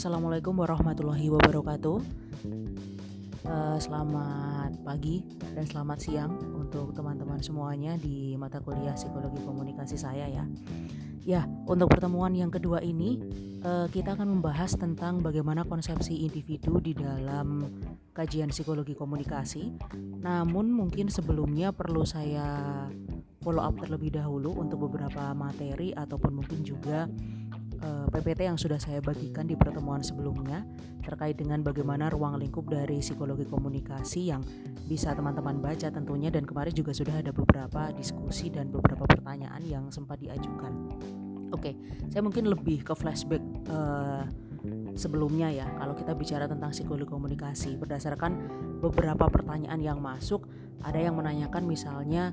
Assalamualaikum warahmatullahi wabarakatuh. Uh, selamat pagi dan selamat siang untuk teman-teman semuanya di mata kuliah psikologi komunikasi saya ya. Ya, untuk pertemuan yang kedua ini uh, kita akan membahas tentang bagaimana konsepsi individu di dalam kajian psikologi komunikasi. Namun mungkin sebelumnya perlu saya follow up terlebih dahulu untuk beberapa materi ataupun mungkin juga eh, PPT yang sudah saya bagikan di pertemuan sebelumnya terkait dengan bagaimana ruang lingkup dari psikologi komunikasi yang bisa teman-teman baca tentunya dan kemarin juga sudah ada beberapa diskusi dan beberapa pertanyaan yang sempat diajukan. Oke, okay, saya mungkin lebih ke flashback uh, sebelumnya ya kalau kita bicara tentang psikologi komunikasi berdasarkan beberapa pertanyaan yang masuk ada yang menanyakan misalnya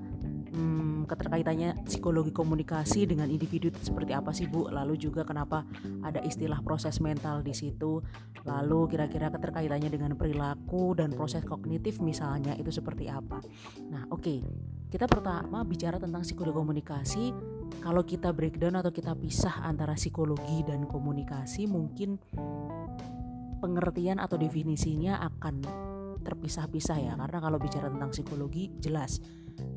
hmm, keterkaitannya psikologi komunikasi dengan individu itu seperti apa sih Bu? Lalu juga kenapa ada istilah proses mental di situ? Lalu kira-kira keterkaitannya dengan perilaku dan proses kognitif misalnya itu seperti apa? Nah, oke. Okay. Kita pertama bicara tentang psikologi komunikasi. Kalau kita breakdown atau kita pisah antara psikologi dan komunikasi, mungkin pengertian atau definisinya akan terpisah-pisah ya karena kalau bicara tentang psikologi jelas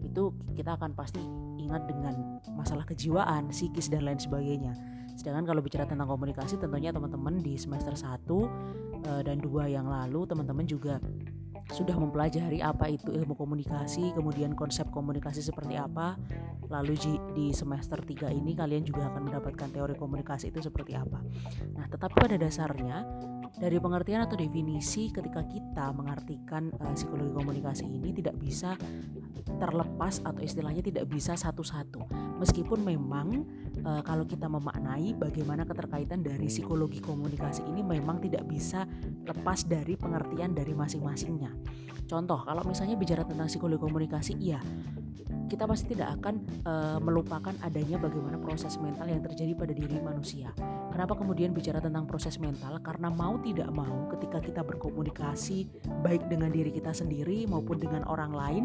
itu kita akan pasti ingat dengan masalah kejiwaan, psikis dan lain sebagainya. Sedangkan kalau bicara tentang komunikasi tentunya teman-teman di semester 1 eh, dan 2 yang lalu teman-teman juga sudah mempelajari apa itu ilmu komunikasi, kemudian konsep komunikasi seperti apa. Lalu di semester 3 ini kalian juga akan mendapatkan teori komunikasi itu seperti apa. Nah, tetapi pada dasarnya dari pengertian atau definisi ketika kita mengartikan uh, psikologi komunikasi ini tidak bisa terlepas atau istilahnya tidak bisa satu-satu. Meskipun memang e, kalau kita memaknai bagaimana keterkaitan dari psikologi komunikasi ini memang tidak bisa lepas dari pengertian dari masing-masingnya. Contoh, kalau misalnya bicara tentang psikologi komunikasi, iya kita pasti tidak akan e, melupakan adanya bagaimana proses mental yang terjadi pada diri manusia. Kenapa kemudian bicara tentang proses mental? Karena mau tidak mau ketika kita berkomunikasi baik dengan diri kita sendiri maupun dengan orang lain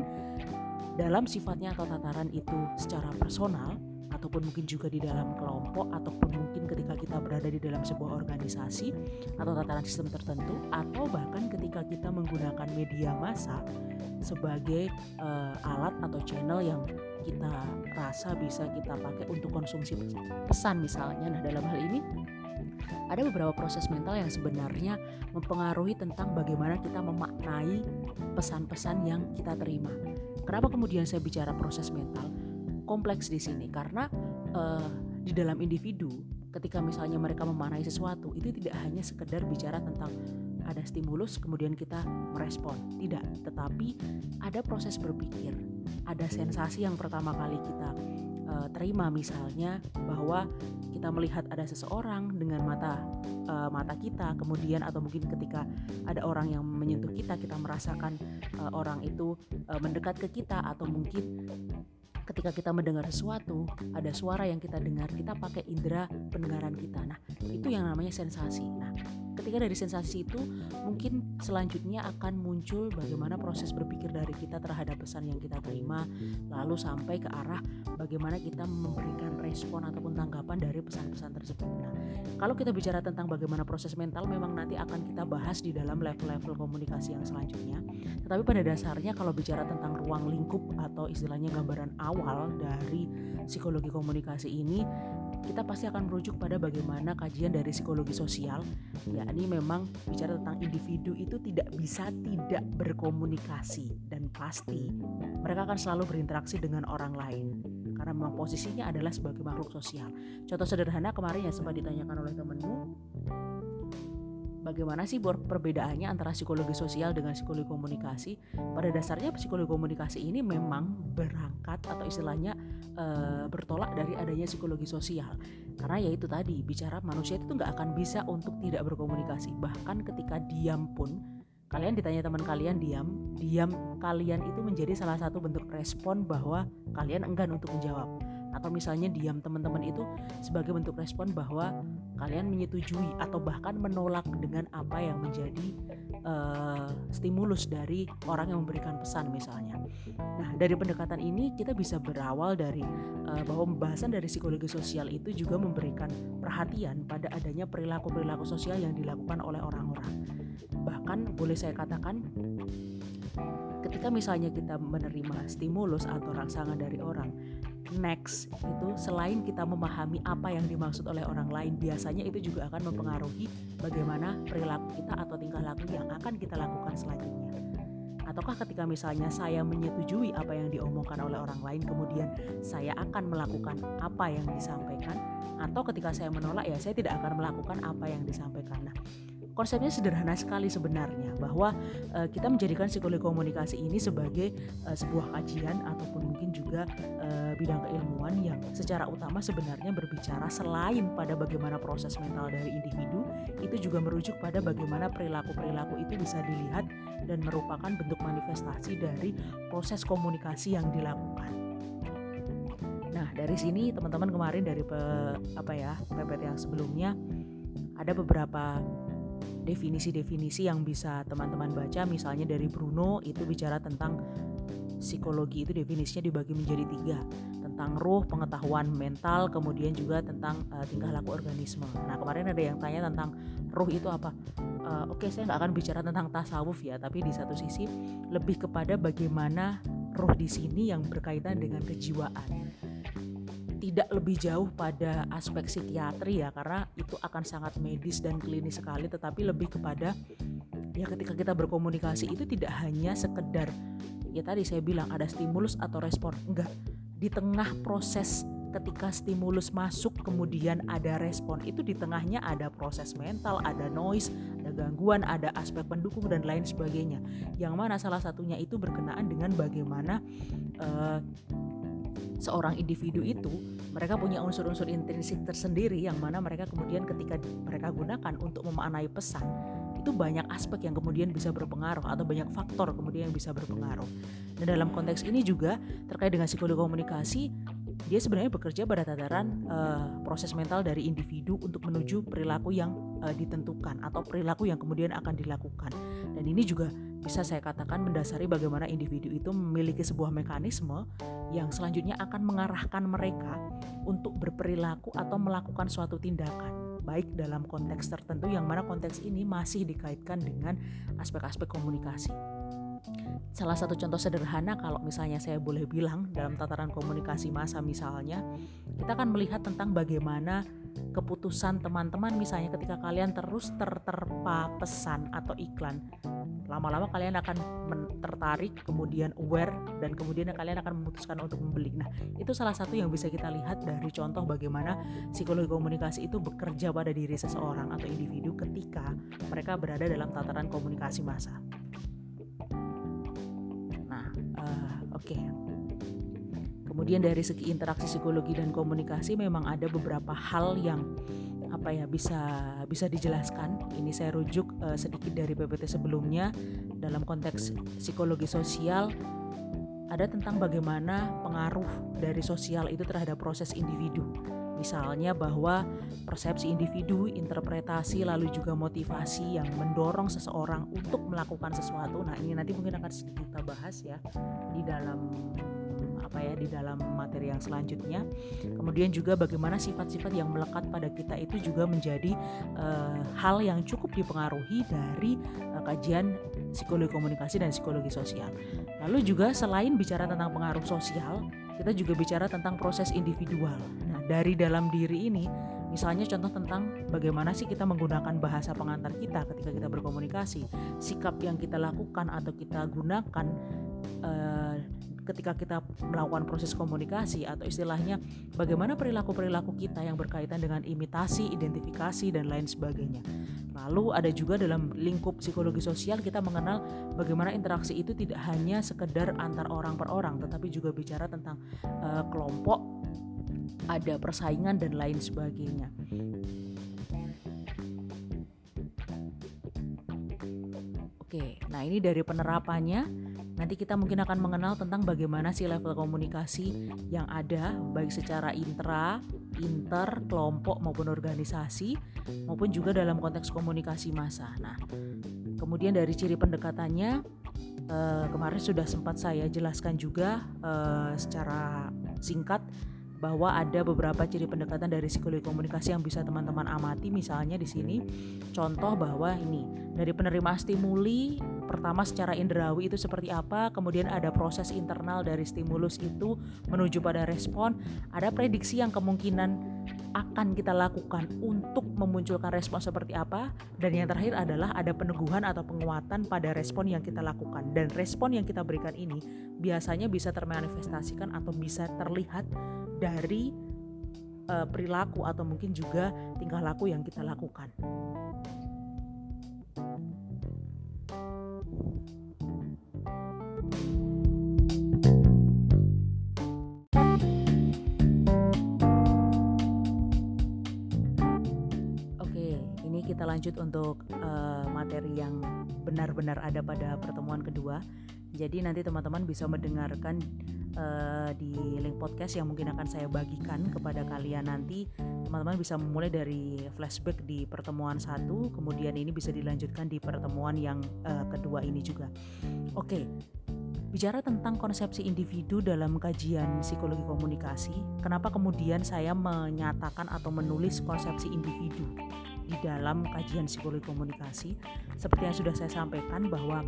dalam sifatnya atau tataran itu secara personal ataupun mungkin juga di dalam kelompok ataupun mungkin ketika kita berada di dalam sebuah organisasi atau tataran sistem tertentu atau bahkan ketika kita menggunakan media massa sebagai uh, alat atau channel yang kita rasa bisa kita pakai untuk konsumsi pesan misalnya nah dalam hal ini ada beberapa proses mental yang sebenarnya mempengaruhi tentang bagaimana kita memaknai pesan-pesan yang kita terima Kenapa kemudian saya bicara proses mental? Kompleks di sini karena uh, di dalam individu ketika misalnya mereka memanai sesuatu itu tidak hanya sekedar bicara tentang ada stimulus kemudian kita merespon. Tidak tetapi ada proses berpikir ada sensasi yang pertama kali kita uh, terima misalnya bahwa kita melihat ada seseorang dengan mata uh, mata kita kemudian atau mungkin ketika ada orang yang menyentuh kita kita merasakan uh, orang itu uh, mendekat ke kita atau mungkin ketika kita mendengar sesuatu ada suara yang kita dengar kita pakai indera pendengaran kita. Nah itu yang namanya sensasi. Nah ketika dari sensasi itu mungkin selanjutnya akan muncul bagaimana proses berpikir dari kita terhadap pesan yang kita terima lalu sampai ke arah bagaimana kita memberikan respon ataupun tanggapan dari pesan-pesan tersebut. Nah kalau kita bicara tentang bagaimana proses mental memang nanti akan kita bahas di dalam level-level komunikasi yang selanjutnya. Tetapi pada dasarnya kalau bicara tentang ruang lingkup atau istilahnya gambaran awal dari psikologi komunikasi ini kita pasti akan merujuk pada bagaimana kajian dari psikologi sosial. Yakni memang bicara tentang individu itu tidak bisa tidak berkomunikasi dan pasti mereka akan selalu berinteraksi dengan orang lain. Karena memang posisinya adalah sebagai makhluk sosial. Contoh sederhana kemarin yang sempat ditanyakan oleh temenmu bagaimana sih perbedaannya antara psikologi sosial dengan psikologi komunikasi? Pada dasarnya psikologi komunikasi ini memang berangkat atau istilahnya e, bertolak dari adanya psikologi sosial. Karena ya itu tadi bicara manusia itu nggak akan bisa untuk tidak berkomunikasi. Bahkan ketika diam pun kalian ditanya teman kalian diam, diam kalian itu menjadi salah satu bentuk respon bahwa kalian enggan untuk menjawab atau misalnya diam teman-teman itu sebagai bentuk respon bahwa kalian menyetujui atau bahkan menolak dengan apa yang menjadi uh, stimulus dari orang yang memberikan pesan misalnya. Nah, dari pendekatan ini kita bisa berawal dari uh, bahwa pembahasan dari psikologi sosial itu juga memberikan perhatian pada adanya perilaku-perilaku sosial yang dilakukan oleh orang-orang. Bahkan boleh saya katakan ketika misalnya kita menerima stimulus atau rangsangan dari orang, next itu selain kita memahami apa yang dimaksud oleh orang lain biasanya itu juga akan mempengaruhi bagaimana perilaku kita atau tingkah laku yang akan kita lakukan selanjutnya. Ataukah ketika misalnya saya menyetujui apa yang diomongkan oleh orang lain kemudian saya akan melakukan apa yang disampaikan? Atau ketika saya menolak ya saya tidak akan melakukan apa yang disampaikan. Nah konsepnya sederhana sekali sebenarnya bahwa uh, kita menjadikan psikologi komunikasi ini sebagai uh, sebuah kajian ataupun mungkin juga uh, bidang keilmuan yang secara utama sebenarnya berbicara selain pada bagaimana proses mental dari individu itu juga merujuk pada bagaimana perilaku-perilaku itu bisa dilihat dan merupakan bentuk manifestasi dari proses komunikasi yang dilakukan. Nah, dari sini teman-teman kemarin dari pe, apa ya, PPT yang sebelumnya ada beberapa definisi-definisi yang bisa teman-teman baca misalnya dari Bruno itu bicara tentang psikologi itu definisinya dibagi menjadi tiga tentang ruh, pengetahuan mental, kemudian juga tentang uh, tingkah laku organisme. Nah kemarin ada yang tanya tentang ruh itu apa? Uh, Oke okay, saya nggak akan bicara tentang tasawuf ya, tapi di satu sisi lebih kepada bagaimana ruh di sini yang berkaitan dengan kejiwaan tidak lebih jauh pada aspek psikiatri ya karena itu akan sangat medis dan klinis sekali tetapi lebih kepada ya ketika kita berkomunikasi itu tidak hanya sekedar ya tadi saya bilang ada stimulus atau respon enggak. Di tengah proses ketika stimulus masuk kemudian ada respon itu di tengahnya ada proses mental ada noise ada gangguan ada aspek pendukung dan lain sebagainya. Yang mana salah satunya itu berkenaan dengan bagaimana uh, seorang individu itu mereka punya unsur-unsur intrinsik tersendiri yang mana mereka kemudian ketika mereka gunakan untuk memaknai pesan itu banyak aspek yang kemudian bisa berpengaruh atau banyak faktor kemudian yang bisa berpengaruh. Dan dalam konteks ini juga terkait dengan psikologi komunikasi dia sebenarnya bekerja pada tataran uh, proses mental dari individu untuk menuju perilaku yang uh, ditentukan atau perilaku yang kemudian akan dilakukan. Dan ini juga bisa saya katakan mendasari bagaimana individu itu memiliki sebuah mekanisme yang selanjutnya akan mengarahkan mereka untuk berperilaku atau melakukan suatu tindakan baik dalam konteks tertentu yang mana konteks ini masih dikaitkan dengan aspek-aspek komunikasi. Salah satu contoh sederhana kalau misalnya saya boleh bilang dalam tataran komunikasi masa misalnya, kita akan melihat tentang bagaimana keputusan teman-teman misalnya ketika kalian terus terterpa pesan atau iklan. Lama-lama kalian akan tertarik kemudian aware dan kemudian kalian akan memutuskan untuk membeli. Nah itu salah satu yang bisa kita lihat dari contoh bagaimana psikologi komunikasi itu bekerja pada diri seseorang atau individu ketika mereka berada dalam tataran komunikasi massa uh, oke okay. Kemudian dari segi interaksi psikologi dan komunikasi memang ada beberapa hal yang apa ya bisa bisa dijelaskan. Ini saya rujuk uh, sedikit dari PPT sebelumnya dalam konteks psikologi sosial ada tentang bagaimana pengaruh dari sosial itu terhadap proses individu. Misalnya bahwa persepsi individu, interpretasi, lalu juga motivasi yang mendorong seseorang untuk melakukan sesuatu. Nah ini nanti mungkin akan kita bahas ya di dalam apa ya di dalam materi yang selanjutnya. Kemudian juga bagaimana sifat-sifat yang melekat pada kita itu juga menjadi uh, hal yang cukup dipengaruhi dari uh, kajian psikologi komunikasi dan psikologi sosial. Lalu juga selain bicara tentang pengaruh sosial, kita juga bicara tentang proses individual. Nah, dari dalam diri ini Misalnya contoh tentang bagaimana sih kita menggunakan bahasa pengantar kita ketika kita berkomunikasi, sikap yang kita lakukan atau kita gunakan uh, ketika kita melakukan proses komunikasi atau istilahnya bagaimana perilaku-perilaku kita yang berkaitan dengan imitasi, identifikasi dan lain sebagainya. Lalu ada juga dalam lingkup psikologi sosial kita mengenal bagaimana interaksi itu tidak hanya sekedar antar orang per orang tetapi juga bicara tentang uh, kelompok, ada persaingan dan lain sebagainya. Oke, nah ini dari penerapannya Nanti kita mungkin akan mengenal tentang bagaimana sih level komunikasi yang ada baik secara intra, inter, kelompok maupun organisasi maupun juga dalam konteks komunikasi massa. Nah, Kemudian dari ciri pendekatannya uh, kemarin sudah sempat saya jelaskan juga uh, secara singkat bahwa ada beberapa ciri pendekatan dari psikologi komunikasi yang bisa teman-teman amati. Misalnya di sini contoh bahwa ini dari penerima stimuli pertama secara indrawi itu seperti apa kemudian ada proses internal dari stimulus itu menuju pada respon ada prediksi yang kemungkinan akan kita lakukan untuk memunculkan respon seperti apa dan yang terakhir adalah ada peneguhan atau penguatan pada respon yang kita lakukan dan respon yang kita berikan ini biasanya bisa termanifestasikan atau bisa terlihat dari uh, perilaku atau mungkin juga tingkah laku yang kita lakukan. Lanjut untuk uh, materi yang benar-benar ada pada pertemuan kedua. Jadi nanti teman-teman bisa mendengarkan uh, di link podcast yang mungkin akan saya bagikan kepada kalian nanti. Teman-teman bisa memulai dari flashback di pertemuan satu, kemudian ini bisa dilanjutkan di pertemuan yang uh, kedua ini juga. Oke, bicara tentang konsepsi individu dalam kajian psikologi komunikasi, kenapa kemudian saya menyatakan atau menulis konsepsi individu? Di dalam kajian psikologi komunikasi seperti yang sudah saya sampaikan bahwa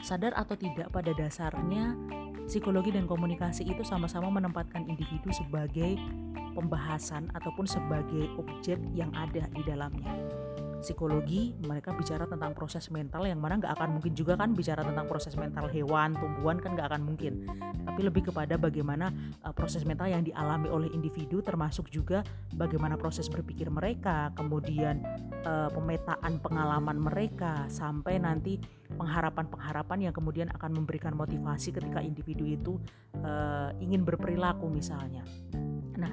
sadar atau tidak pada dasarnya psikologi dan komunikasi itu sama-sama menempatkan individu sebagai pembahasan ataupun sebagai objek yang ada di dalamnya psikologi mereka bicara tentang proses mental yang mana nggak akan mungkin juga kan bicara tentang proses mental hewan tumbuhan kan nggak akan mungkin. Tapi lebih kepada bagaimana uh, proses mental yang dialami oleh individu termasuk juga bagaimana proses berpikir mereka kemudian uh, pemetaan pengalaman mereka sampai nanti pengharapan-pengharapan yang kemudian akan memberikan motivasi ketika individu itu uh, ingin berperilaku misalnya. Nah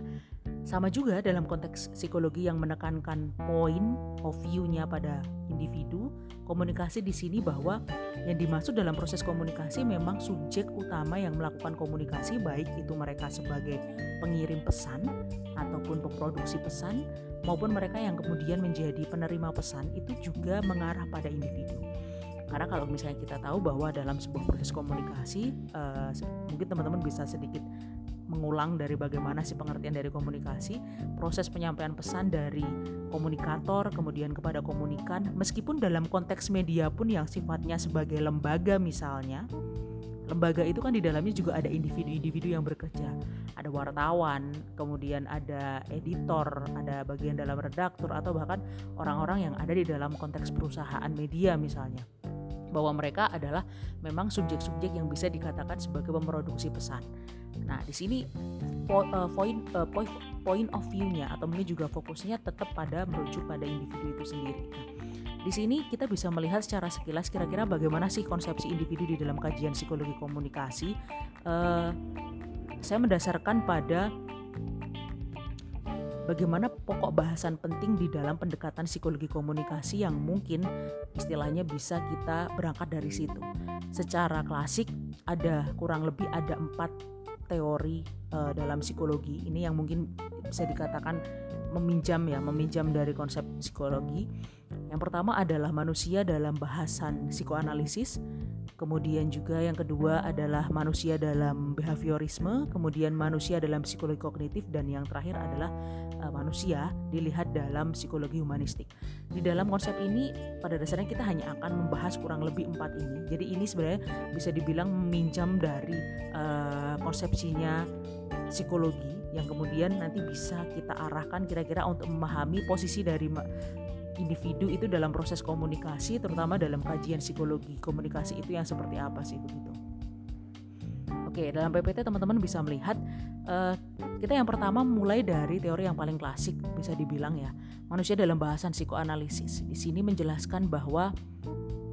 sama juga dalam konteks psikologi yang menekankan point of view-nya pada individu, komunikasi di sini bahwa yang dimaksud dalam proses komunikasi memang subjek utama yang melakukan komunikasi baik itu mereka sebagai pengirim pesan ataupun pemproduksi pesan maupun mereka yang kemudian menjadi penerima pesan itu juga mengarah pada individu. Karena kalau misalnya kita tahu bahwa dalam sebuah proses komunikasi, uh, mungkin teman-teman bisa sedikit mengulang dari bagaimana sih pengertian dari komunikasi, proses penyampaian pesan dari komunikator kemudian kepada komunikan, meskipun dalam konteks media pun yang sifatnya sebagai lembaga misalnya, lembaga itu kan di dalamnya juga ada individu-individu yang bekerja. Ada wartawan, kemudian ada editor, ada bagian dalam redaktur atau bahkan orang-orang yang ada di dalam konteks perusahaan media misalnya bahwa mereka adalah memang subjek-subjek yang bisa dikatakan sebagai pemroduksi pesan. Nah, di sini uh, point uh, point point of view-nya atau mungkin juga fokusnya tetap pada merujuk pada individu itu sendiri. Nah, di sini kita bisa melihat secara sekilas kira-kira bagaimana sih konsepsi individu di dalam kajian psikologi komunikasi. Uh, saya mendasarkan pada bagaimana pokok bahasan penting di dalam pendekatan psikologi komunikasi yang mungkin istilahnya bisa kita berangkat dari situ. Secara klasik ada kurang lebih ada empat teori uh, dalam psikologi ini yang mungkin bisa dikatakan meminjam ya, meminjam dari konsep psikologi. Yang pertama adalah manusia dalam bahasan psikoanalisis, kemudian juga yang kedua adalah manusia dalam behaviorisme, kemudian manusia dalam psikologi kognitif dan yang terakhir adalah uh, manusia dilihat dalam psikologi humanistik. Di dalam konsep ini pada dasarnya kita hanya akan membahas kurang lebih empat ini. Jadi ini sebenarnya bisa dibilang meminjam dari uh, konsepsinya psikologi yang kemudian nanti bisa kita arahkan kira-kira untuk memahami posisi dari individu itu dalam proses komunikasi terutama dalam kajian psikologi. Komunikasi itu yang seperti apa sih begitu? Oke, dalam PPT teman-teman bisa melihat uh, kita yang pertama mulai dari teori yang paling klasik bisa dibilang ya, manusia dalam bahasan psikoanalisis. Di sini menjelaskan bahwa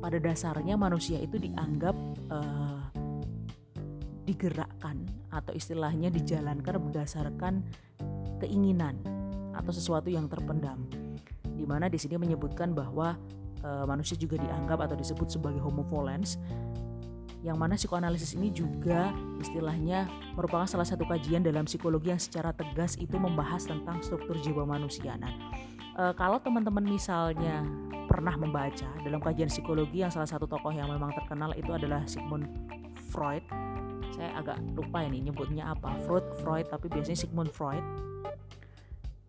pada dasarnya manusia itu dianggap uh, digerakkan atau istilahnya dijalankan berdasarkan keinginan atau sesuatu yang terpendam di mana di sini menyebutkan bahwa e, manusia juga dianggap atau disebut sebagai homo volens yang mana psikoanalisis ini juga istilahnya merupakan salah satu kajian dalam psikologi yang secara tegas itu membahas tentang struktur jiwa manusia. Nah, e, kalau teman-teman misalnya pernah membaca dalam kajian psikologi yang salah satu tokoh yang memang terkenal itu adalah Sigmund Freud saya agak lupa ini nyebutnya apa Freud Freud tapi biasanya Sigmund Freud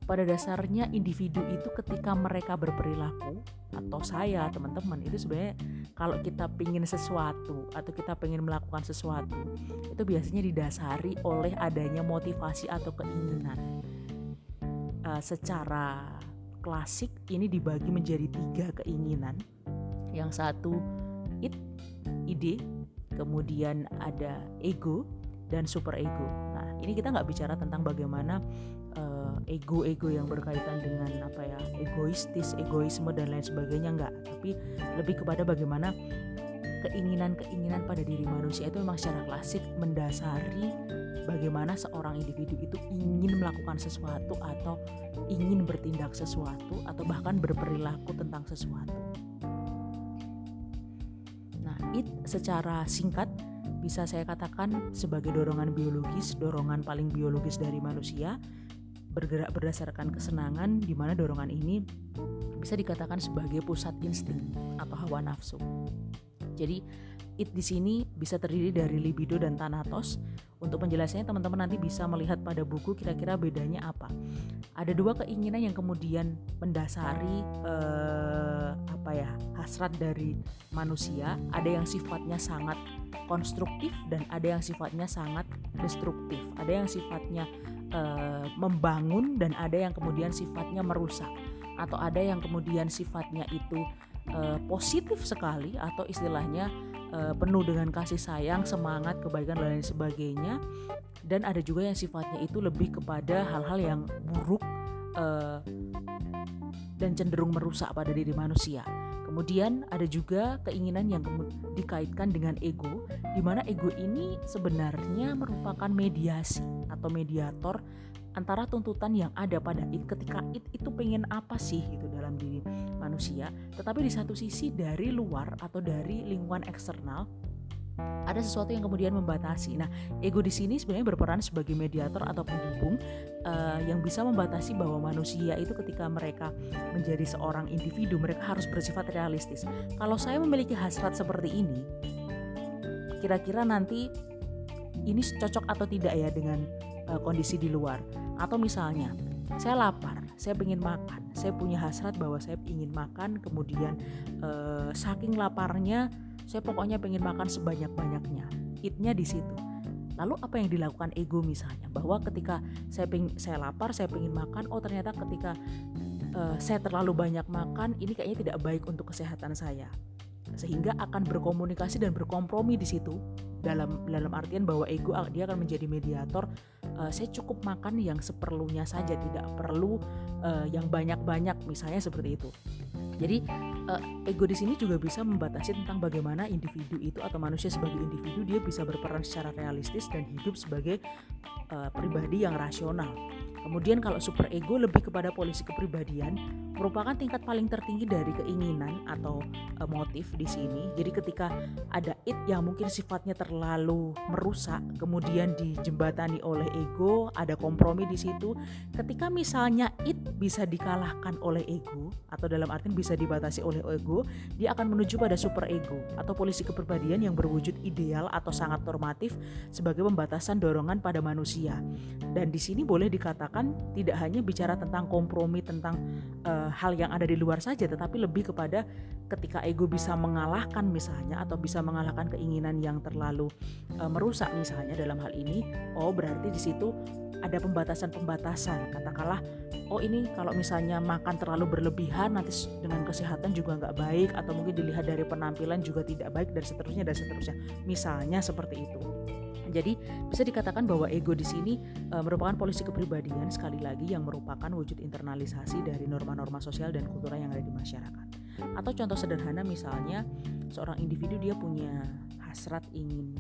pada dasarnya individu itu ketika mereka berperilaku atau saya teman-teman itu sebenarnya kalau kita pengen sesuatu atau kita pengen melakukan sesuatu itu biasanya didasari oleh adanya motivasi atau keinginan. Uh, secara klasik ini dibagi menjadi tiga keinginan. Yang satu it ide kemudian ada ego dan super ego. Nah ini kita nggak bicara tentang bagaimana ego-ego yang berkaitan dengan apa ya egoistis, egoisme dan lain sebagainya enggak, tapi lebih kepada bagaimana keinginan-keinginan pada diri manusia itu memang secara klasik mendasari bagaimana seorang individu itu ingin melakukan sesuatu atau ingin bertindak sesuatu atau bahkan berperilaku tentang sesuatu. Nah, it secara singkat bisa saya katakan sebagai dorongan biologis, dorongan paling biologis dari manusia bergerak berdasarkan kesenangan di mana dorongan ini bisa dikatakan sebagai pusat insting atau hawa nafsu. Jadi it di sini bisa terdiri dari libido dan thanatos. Untuk penjelasannya teman-teman nanti bisa melihat pada buku kira-kira bedanya apa. Ada dua keinginan yang kemudian mendasari eh, apa ya hasrat dari manusia. Ada yang sifatnya sangat konstruktif dan ada yang sifatnya sangat destruktif. Ada yang sifatnya uh, membangun dan ada yang kemudian sifatnya merusak atau ada yang kemudian sifatnya itu uh, positif sekali atau istilahnya uh, penuh dengan kasih sayang, semangat, kebaikan dan lain sebagainya. Dan ada juga yang sifatnya itu lebih kepada hal-hal yang buruk dan cenderung merusak pada diri manusia. Kemudian ada juga keinginan yang dikaitkan dengan ego, di mana ego ini sebenarnya merupakan mediasi atau mediator antara tuntutan yang ada pada it ketika it itu pengen apa sih gitu dalam diri manusia, tetapi di satu sisi dari luar atau dari lingkungan eksternal ada sesuatu yang kemudian membatasi. Nah, ego di sini sebenarnya berperan sebagai mediator atau penghubung uh, yang bisa membatasi bahwa manusia itu ketika mereka menjadi seorang individu, mereka harus bersifat realistis. Kalau saya memiliki hasrat seperti ini, kira-kira nanti ini cocok atau tidak ya dengan uh, kondisi di luar? Atau misalnya, saya lapar, saya ingin makan, saya punya hasrat bahwa saya ingin makan, kemudian uh, saking laparnya saya pokoknya pengen makan sebanyak-banyaknya. Hitnya di situ. Lalu apa yang dilakukan ego misalnya? Bahwa ketika saya ping, saya lapar saya pengen makan oh ternyata ketika uh, saya terlalu banyak makan ini kayaknya tidak baik untuk kesehatan saya. Sehingga akan berkomunikasi dan berkompromi di situ. Dalam dalam artian bahwa ego dia akan menjadi mediator uh, saya cukup makan yang seperlunya saja tidak perlu uh, yang banyak-banyak misalnya seperti itu. Jadi uh, ego di sini juga bisa membatasi tentang bagaimana individu itu atau manusia sebagai individu dia bisa berperan secara realistis dan hidup sebagai uh, pribadi yang rasional. Kemudian kalau super ego lebih kepada polisi kepribadian merupakan tingkat paling tertinggi dari keinginan atau uh, motif di sini. Jadi ketika ada it yang mungkin sifatnya terlalu merusak, kemudian dijembatani oleh ego, ada kompromi di situ. Ketika misalnya it bisa dikalahkan oleh ego atau dalam artian bisa dibatasi oleh ego, dia akan menuju pada super ego atau polisi kepribadian yang berwujud ideal atau sangat normatif sebagai pembatasan dorongan pada manusia. Dan di sini boleh dikatakan bahkan tidak hanya bicara tentang kompromi tentang uh, hal yang ada di luar saja tetapi lebih kepada ketika ego bisa mengalahkan misalnya atau bisa mengalahkan keinginan yang terlalu uh, merusak misalnya dalam hal ini oh berarti di situ ada pembatasan-pembatasan. Katakanlah oh ini kalau misalnya makan terlalu berlebihan nanti dengan kesehatan juga nggak baik atau mungkin dilihat dari penampilan juga tidak baik dan seterusnya dan seterusnya. Misalnya seperti itu jadi bisa dikatakan bahwa ego di sini e, merupakan polisi kepribadian sekali lagi yang merupakan wujud internalisasi dari norma-norma sosial dan kultural yang ada di masyarakat. Atau contoh sederhana misalnya seorang individu dia punya hasrat ingin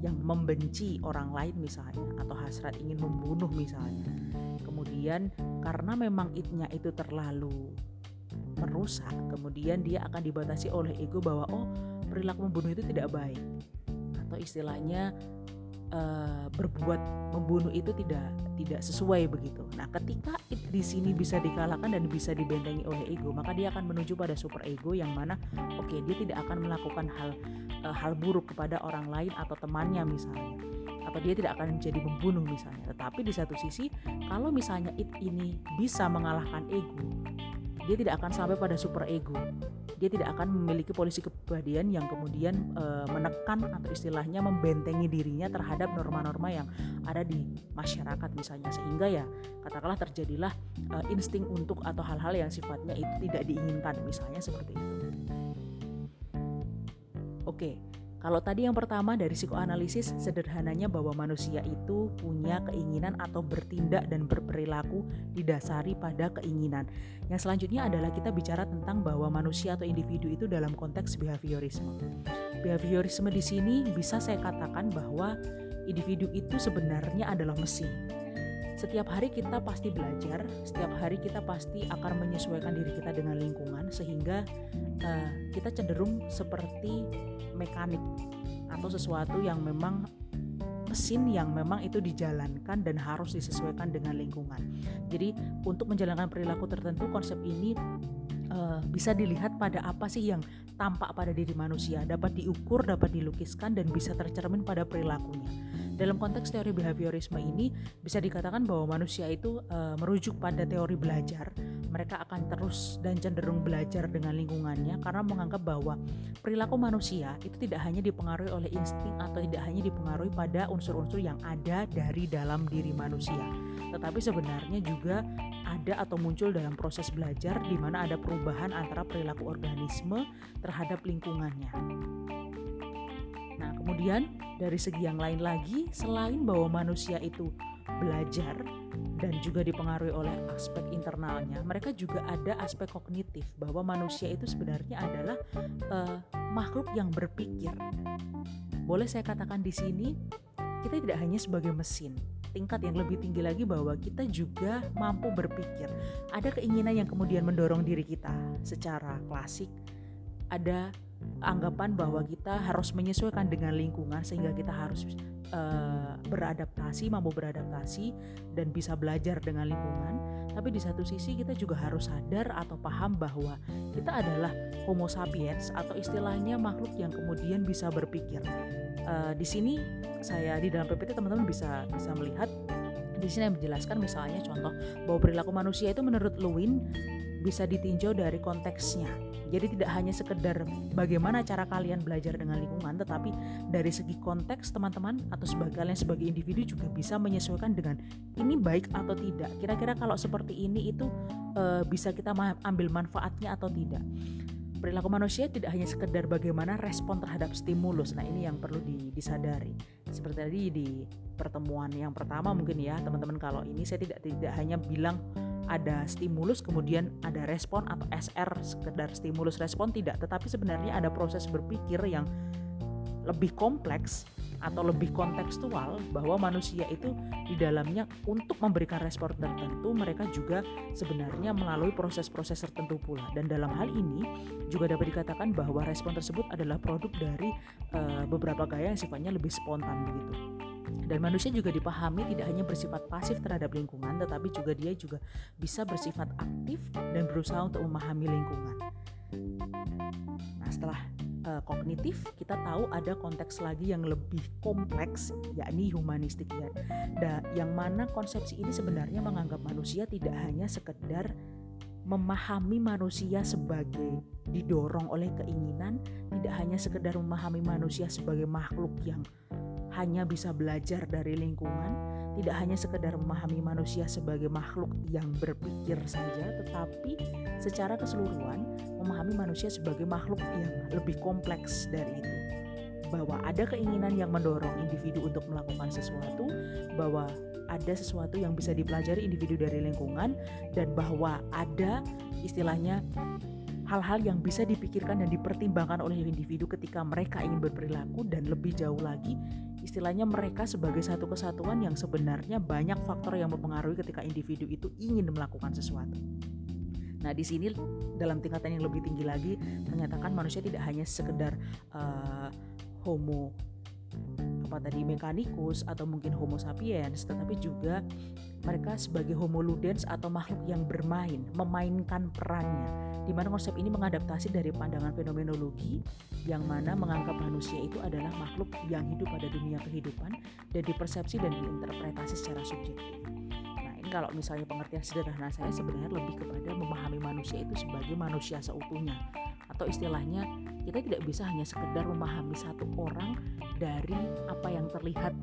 yang membenci orang lain misalnya atau hasrat ingin membunuh misalnya. Kemudian karena memang itnya itu terlalu merusak, kemudian dia akan dibatasi oleh ego bahwa oh perilaku membunuh itu tidak baik atau istilahnya uh, berbuat membunuh itu tidak tidak sesuai begitu. Nah, ketika di sini bisa dikalahkan dan bisa dibentengi oleh ego, maka dia akan menuju pada super ego yang mana oke okay, dia tidak akan melakukan hal uh, hal buruk kepada orang lain atau temannya misalnya atau dia tidak akan menjadi pembunuh misalnya. Tetapi di satu sisi kalau misalnya it ini bisa mengalahkan ego, dia tidak akan sampai pada super ego dia tidak akan memiliki polisi kepribadian yang kemudian e, menekan atau istilahnya membentengi dirinya terhadap norma-norma yang ada di masyarakat misalnya sehingga ya katakanlah terjadilah e, insting untuk atau hal-hal yang sifatnya itu tidak diinginkan misalnya seperti itu. Oke, kalau tadi yang pertama dari psikoanalisis sederhananya bahwa manusia itu punya keinginan atau bertindak dan berperilaku didasari pada keinginan. Yang selanjutnya adalah kita bicara tentang bahwa manusia atau individu itu dalam konteks behaviorisme. Behaviorisme di sini bisa saya katakan bahwa individu itu sebenarnya adalah mesin. Setiap hari kita pasti belajar, setiap hari kita pasti akan menyesuaikan diri kita dengan lingkungan sehingga uh, kita cenderung seperti mekanik atau sesuatu yang memang mesin yang memang itu dijalankan dan harus disesuaikan dengan lingkungan. Jadi untuk menjalankan perilaku tertentu konsep ini uh, bisa dilihat pada apa sih yang tampak pada diri manusia, dapat diukur, dapat dilukiskan dan bisa tercermin pada perilakunya. Dalam konteks teori behaviorisme ini bisa dikatakan bahwa manusia itu uh, merujuk pada teori belajar. Mereka akan terus dan cenderung belajar dengan lingkungannya karena menganggap bahwa perilaku manusia itu tidak hanya dipengaruhi oleh insting atau tidak hanya dipengaruhi pada unsur-unsur yang ada dari dalam diri manusia, tetapi sebenarnya juga ada atau muncul dalam proses belajar di mana ada perubahan antara perilaku organisme terhadap lingkungannya. Nah, kemudian dari segi yang lain lagi, selain bahwa manusia itu belajar dan juga dipengaruhi oleh aspek internalnya, mereka juga ada aspek kognitif bahwa manusia itu sebenarnya adalah uh, makhluk yang berpikir. Boleh saya katakan di sini, kita tidak hanya sebagai mesin, tingkat yang lebih tinggi lagi bahwa kita juga mampu berpikir. Ada keinginan yang kemudian mendorong diri kita secara klasik, ada anggapan bahwa kita harus menyesuaikan dengan lingkungan sehingga kita harus uh, beradaptasi, mampu beradaptasi dan bisa belajar dengan lingkungan. Tapi di satu sisi kita juga harus sadar atau paham bahwa kita adalah Homo sapiens atau istilahnya makhluk yang kemudian bisa berpikir. Uh, di sini saya di dalam PPT teman-teman bisa bisa melihat di sini yang menjelaskan misalnya contoh bahwa perilaku manusia itu menurut Lewin bisa ditinjau dari konteksnya. Jadi tidak hanya sekedar bagaimana cara kalian belajar dengan lingkungan, tetapi dari segi konteks teman-teman atau sebagai kalian sebagai individu juga bisa menyesuaikan dengan ini baik atau tidak. Kira-kira kalau seperti ini itu e, bisa kita ambil manfaatnya atau tidak. Perilaku manusia tidak hanya sekedar bagaimana respon terhadap stimulus. Nah, ini yang perlu disadari. Seperti tadi di pertemuan yang pertama mungkin ya, teman-teman kalau ini saya tidak tidak hanya bilang ada stimulus kemudian ada respon atau SR sekedar stimulus respon tidak. Tetapi sebenarnya ada proses berpikir yang lebih kompleks atau lebih kontekstual bahwa manusia itu di dalamnya untuk memberikan respon tertentu mereka juga sebenarnya melalui proses-proses tertentu pula dan dalam hal ini juga dapat dikatakan bahwa respon tersebut adalah produk dari uh, beberapa gaya yang sifatnya lebih spontan begitu. Dan manusia juga dipahami tidak hanya bersifat pasif terhadap lingkungan, tetapi juga dia juga bisa bersifat aktif dan berusaha untuk memahami lingkungan. Nah, setelah uh, kognitif, kita tahu ada konteks lagi yang lebih kompleks, yakni humanistik ya. Da, yang mana konsepsi ini sebenarnya menganggap manusia tidak hanya sekedar memahami manusia sebagai didorong oleh keinginan, tidak hanya sekedar memahami manusia sebagai makhluk yang hanya bisa belajar dari lingkungan, tidak hanya sekedar memahami manusia sebagai makhluk yang berpikir saja, tetapi secara keseluruhan memahami manusia sebagai makhluk yang lebih kompleks dari itu. Bahwa ada keinginan yang mendorong individu untuk melakukan sesuatu, bahwa ada sesuatu yang bisa dipelajari individu dari lingkungan, dan bahwa ada istilahnya hal-hal yang bisa dipikirkan dan dipertimbangkan oleh individu ketika mereka ingin berperilaku dan lebih jauh lagi istilahnya mereka sebagai satu kesatuan yang sebenarnya banyak faktor yang mempengaruhi ketika individu itu ingin melakukan sesuatu. Nah, di sini dalam tingkatan yang lebih tinggi lagi menyatakan manusia tidak hanya sekedar uh, homo apa tadi mekanikus atau mungkin homo sapiens tetapi juga mereka sebagai homo ludens atau makhluk yang bermain memainkan perannya. Di mana konsep ini mengadaptasi dari pandangan fenomenologi yang mana menganggap manusia itu adalah makhluk yang hidup pada dunia kehidupan dan dipersepsi dan diinterpretasi secara subjektif. Nah ini kalau misalnya pengertian sederhana saya sebenarnya lebih kepada memahami manusia itu sebagai manusia seutuhnya. Atau istilahnya kita tidak bisa hanya sekedar memahami satu orang dari apa yang terlihat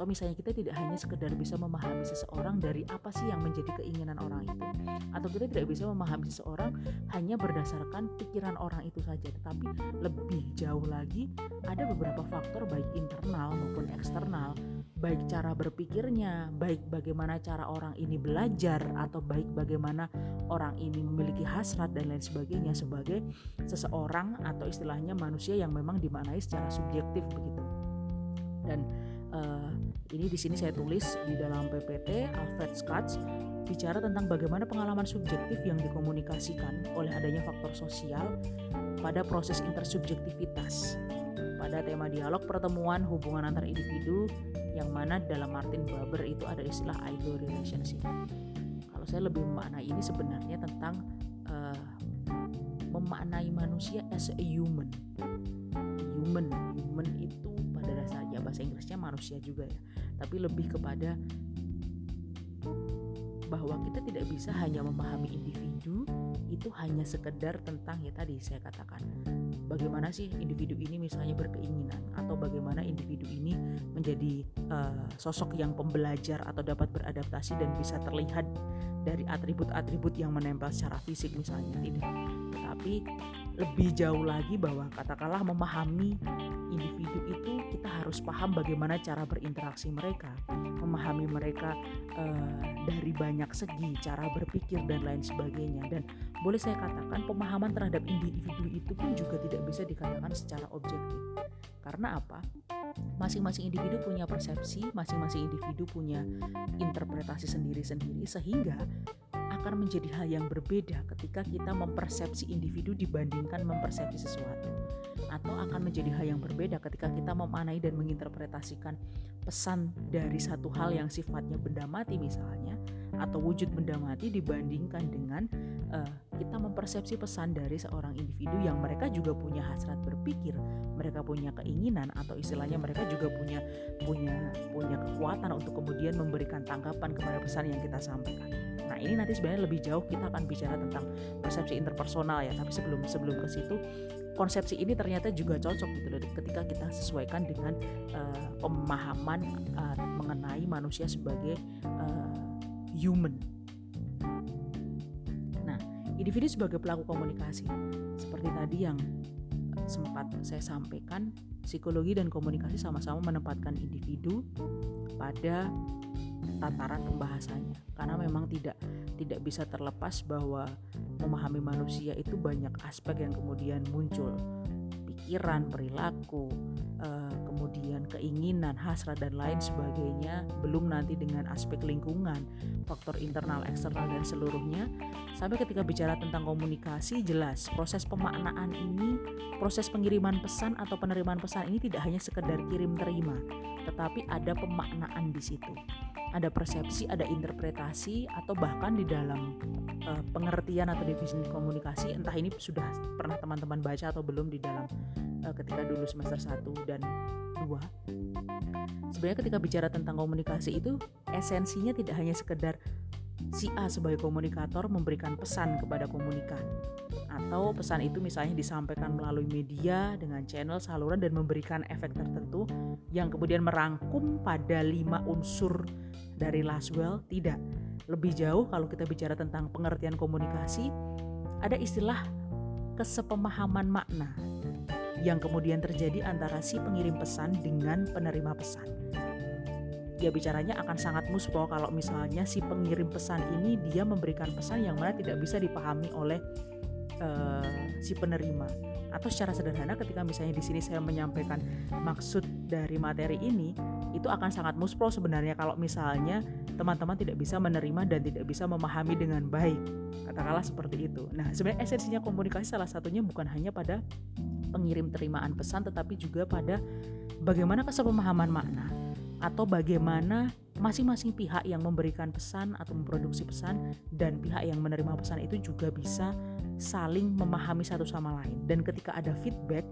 atau misalnya kita tidak hanya sekedar bisa memahami seseorang dari apa sih yang menjadi keinginan orang itu. Atau kita tidak bisa memahami seseorang hanya berdasarkan pikiran orang itu saja. Tetapi lebih jauh lagi ada beberapa faktor baik internal maupun eksternal. Baik cara berpikirnya baik bagaimana cara orang ini belajar atau baik bagaimana orang ini memiliki hasrat dan lain sebagainya sebagai seseorang atau istilahnya manusia yang memang dimaknai secara subjektif begitu. Dan uh, ini di sini saya tulis di dalam PPT Alfred Schatz bicara tentang bagaimana pengalaman subjektif yang dikomunikasikan oleh adanya faktor sosial pada proses intersubjektivitas pada tema dialog pertemuan hubungan antar individu yang mana dalam Martin Buber itu ada istilah idol relationship. Kalau saya lebih memaknai ini sebenarnya tentang uh, memaknai manusia as a human. Human, human itu pada dasarnya bahasa Inggrisnya manusia juga ya. Tapi lebih kepada bahwa kita tidak bisa hanya memahami individu itu hanya sekedar tentang ya tadi saya katakan bagaimana sih individu ini misalnya berkeinginan atau bagaimana individu ini menjadi uh, sosok yang pembelajar atau dapat beradaptasi dan bisa terlihat dari atribut-atribut yang menempel secara fisik misalnya tidak. Tetapi lebih jauh lagi bahwa katakanlah memahami individu itu kita harus paham bagaimana cara berinteraksi mereka, memahami mereka uh, dari banyak segi, cara berpikir dan lain sebagainya. Dan boleh saya katakan pemahaman terhadap individu itu pun juga tidak bisa dikatakan secara objektif. Karena apa? Masing-masing individu punya persepsi, masing-masing individu punya interpretasi sendiri-sendiri sehingga akan menjadi hal yang berbeda ketika kita mempersepsi individu dibandingkan mempersepsi sesuatu. Atau akan menjadi hal yang berbeda ketika kita memanai dan menginterpretasikan pesan dari satu hal yang sifatnya benda mati misalnya atau wujud benda mati dibandingkan dengan uh, kita mempersepsi pesan dari seorang individu yang mereka juga punya hasrat berpikir, mereka punya keinginan atau istilahnya mereka juga punya punya punya kekuatan untuk kemudian memberikan tanggapan kepada pesan yang kita sampaikan. Nah ini nanti sebenarnya lebih jauh kita akan bicara tentang persepsi interpersonal ya. Tapi sebelum sebelum ke situ konsepsi ini ternyata juga cocok gitu loh ketika kita sesuaikan dengan uh, pemahaman uh, mengenai manusia sebagai uh, human. Nah individu sebagai pelaku komunikasi seperti tadi yang sempat saya sampaikan psikologi dan komunikasi sama-sama menempatkan individu pada tataran pembahasannya karena memang tidak tidak bisa terlepas bahwa memahami manusia itu banyak aspek yang kemudian muncul pikiran, perilaku, uh, kemudian keinginan, hasrat dan lain sebagainya, belum nanti dengan aspek lingkungan, faktor internal, eksternal dan seluruhnya. Sampai ketika bicara tentang komunikasi jelas proses pemaknaan ini, proses pengiriman pesan atau penerimaan pesan ini tidak hanya sekedar kirim terima, tetapi ada pemaknaan di situ ada persepsi, ada interpretasi atau bahkan di dalam uh, pengertian atau definisi komunikasi entah ini sudah pernah teman-teman baca atau belum di dalam uh, ketika dulu semester 1 dan 2. Sebenarnya ketika bicara tentang komunikasi itu esensinya tidak hanya sekedar si A sebagai komunikator memberikan pesan kepada komunikan atau pesan itu misalnya disampaikan melalui media dengan channel saluran dan memberikan efek tertentu yang kemudian merangkum pada lima unsur dari Laswell. Tidak. Lebih jauh kalau kita bicara tentang pengertian komunikasi ada istilah kesepemahaman makna yang kemudian terjadi antara si pengirim pesan dengan penerima pesan. Dia bicaranya akan sangat muspo kalau misalnya si pengirim pesan ini dia memberikan pesan yang mana tidak bisa dipahami oleh uh, si penerima. Atau secara sederhana ketika misalnya di sini saya menyampaikan maksud dari materi ini itu akan sangat muspro sebenarnya kalau misalnya teman-teman tidak bisa menerima dan tidak bisa memahami dengan baik. Katakanlah seperti itu. Nah sebenarnya esensinya komunikasi salah satunya bukan hanya pada pengirim terimaan pesan tetapi juga pada bagaimana kesepemahaman makna atau bagaimana masing-masing pihak yang memberikan pesan atau memproduksi pesan dan pihak yang menerima pesan itu juga bisa saling memahami satu sama lain. Dan ketika ada feedback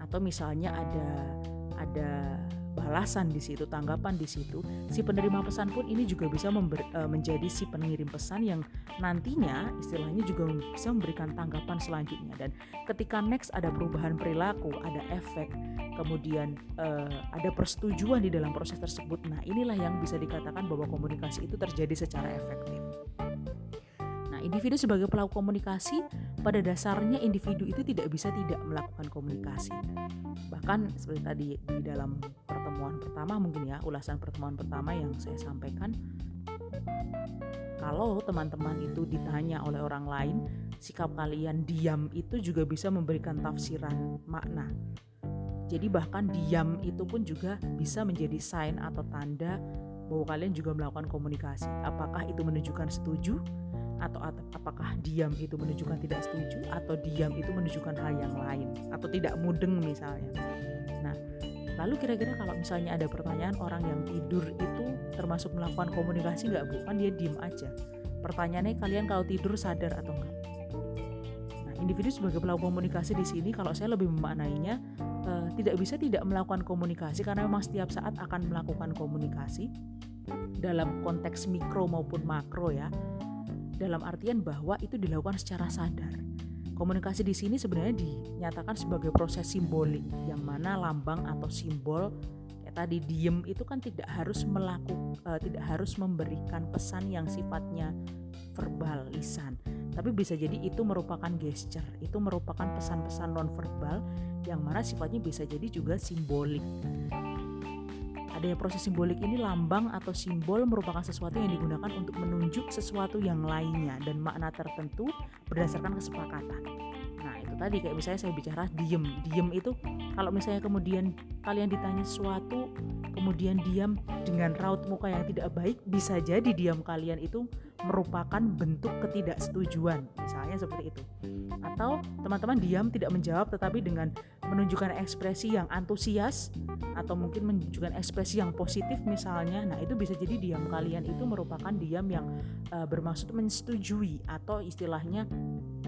atau misalnya ada ada balasan di situ, tanggapan di situ, si penerima pesan pun ini juga bisa member, e, menjadi si pengirim pesan yang nantinya istilahnya juga bisa memberikan tanggapan selanjutnya dan ketika next ada perubahan perilaku, ada efek, kemudian e, ada persetujuan di dalam proses tersebut. Nah, inilah yang bisa dikatakan bahwa komunikasi itu terjadi secara efektif. Nah, individu sebagai pelaku komunikasi pada dasarnya individu itu tidak bisa tidak melakukan komunikasi. Bahkan seperti tadi di dalam pertemuan pertama mungkin ya, ulasan pertemuan pertama yang saya sampaikan kalau teman-teman itu ditanya oleh orang lain, sikap kalian diam itu juga bisa memberikan tafsiran makna. Jadi bahkan diam itu pun juga bisa menjadi sign atau tanda bahwa kalian juga melakukan komunikasi. Apakah itu menunjukkan setuju atau apakah diam itu menunjukkan tidak setuju atau diam itu menunjukkan hal yang lain atau tidak mudeng misalnya. Nah, lalu kira-kira kalau misalnya ada pertanyaan orang yang tidur itu termasuk melakukan komunikasi nggak bu? Kan dia diem aja. Pertanyaannya kalian kalau tidur sadar atau enggak? Nah, individu sebagai pelaku komunikasi di sini kalau saya lebih memaknainya eh, tidak bisa tidak melakukan komunikasi karena memang setiap saat akan melakukan komunikasi dalam konteks mikro maupun makro ya dalam artian bahwa itu dilakukan secara sadar. Komunikasi di sini sebenarnya dinyatakan sebagai proses simbolik yang mana lambang atau simbol kayak tadi diem itu kan tidak harus melakukan uh, tidak harus memberikan pesan yang sifatnya verbal lisan tapi bisa jadi itu merupakan gesture itu merupakan pesan-pesan non verbal yang mana sifatnya bisa jadi juga simbolik Adanya proses simbolik ini lambang atau simbol merupakan sesuatu yang digunakan untuk menunjuk sesuatu yang lainnya dan makna tertentu berdasarkan kesepakatan. Tadi kayak misalnya saya bicara diem, diem itu kalau misalnya kemudian kalian ditanya sesuatu kemudian diam dengan raut muka yang tidak baik bisa jadi diam kalian itu merupakan bentuk ketidaksetujuan. Misalnya seperti itu. Atau teman-teman diam tidak menjawab tetapi dengan menunjukkan ekspresi yang antusias atau mungkin menunjukkan ekspresi yang positif misalnya nah itu bisa jadi diam kalian itu merupakan diam yang uh, bermaksud menyetujui atau istilahnya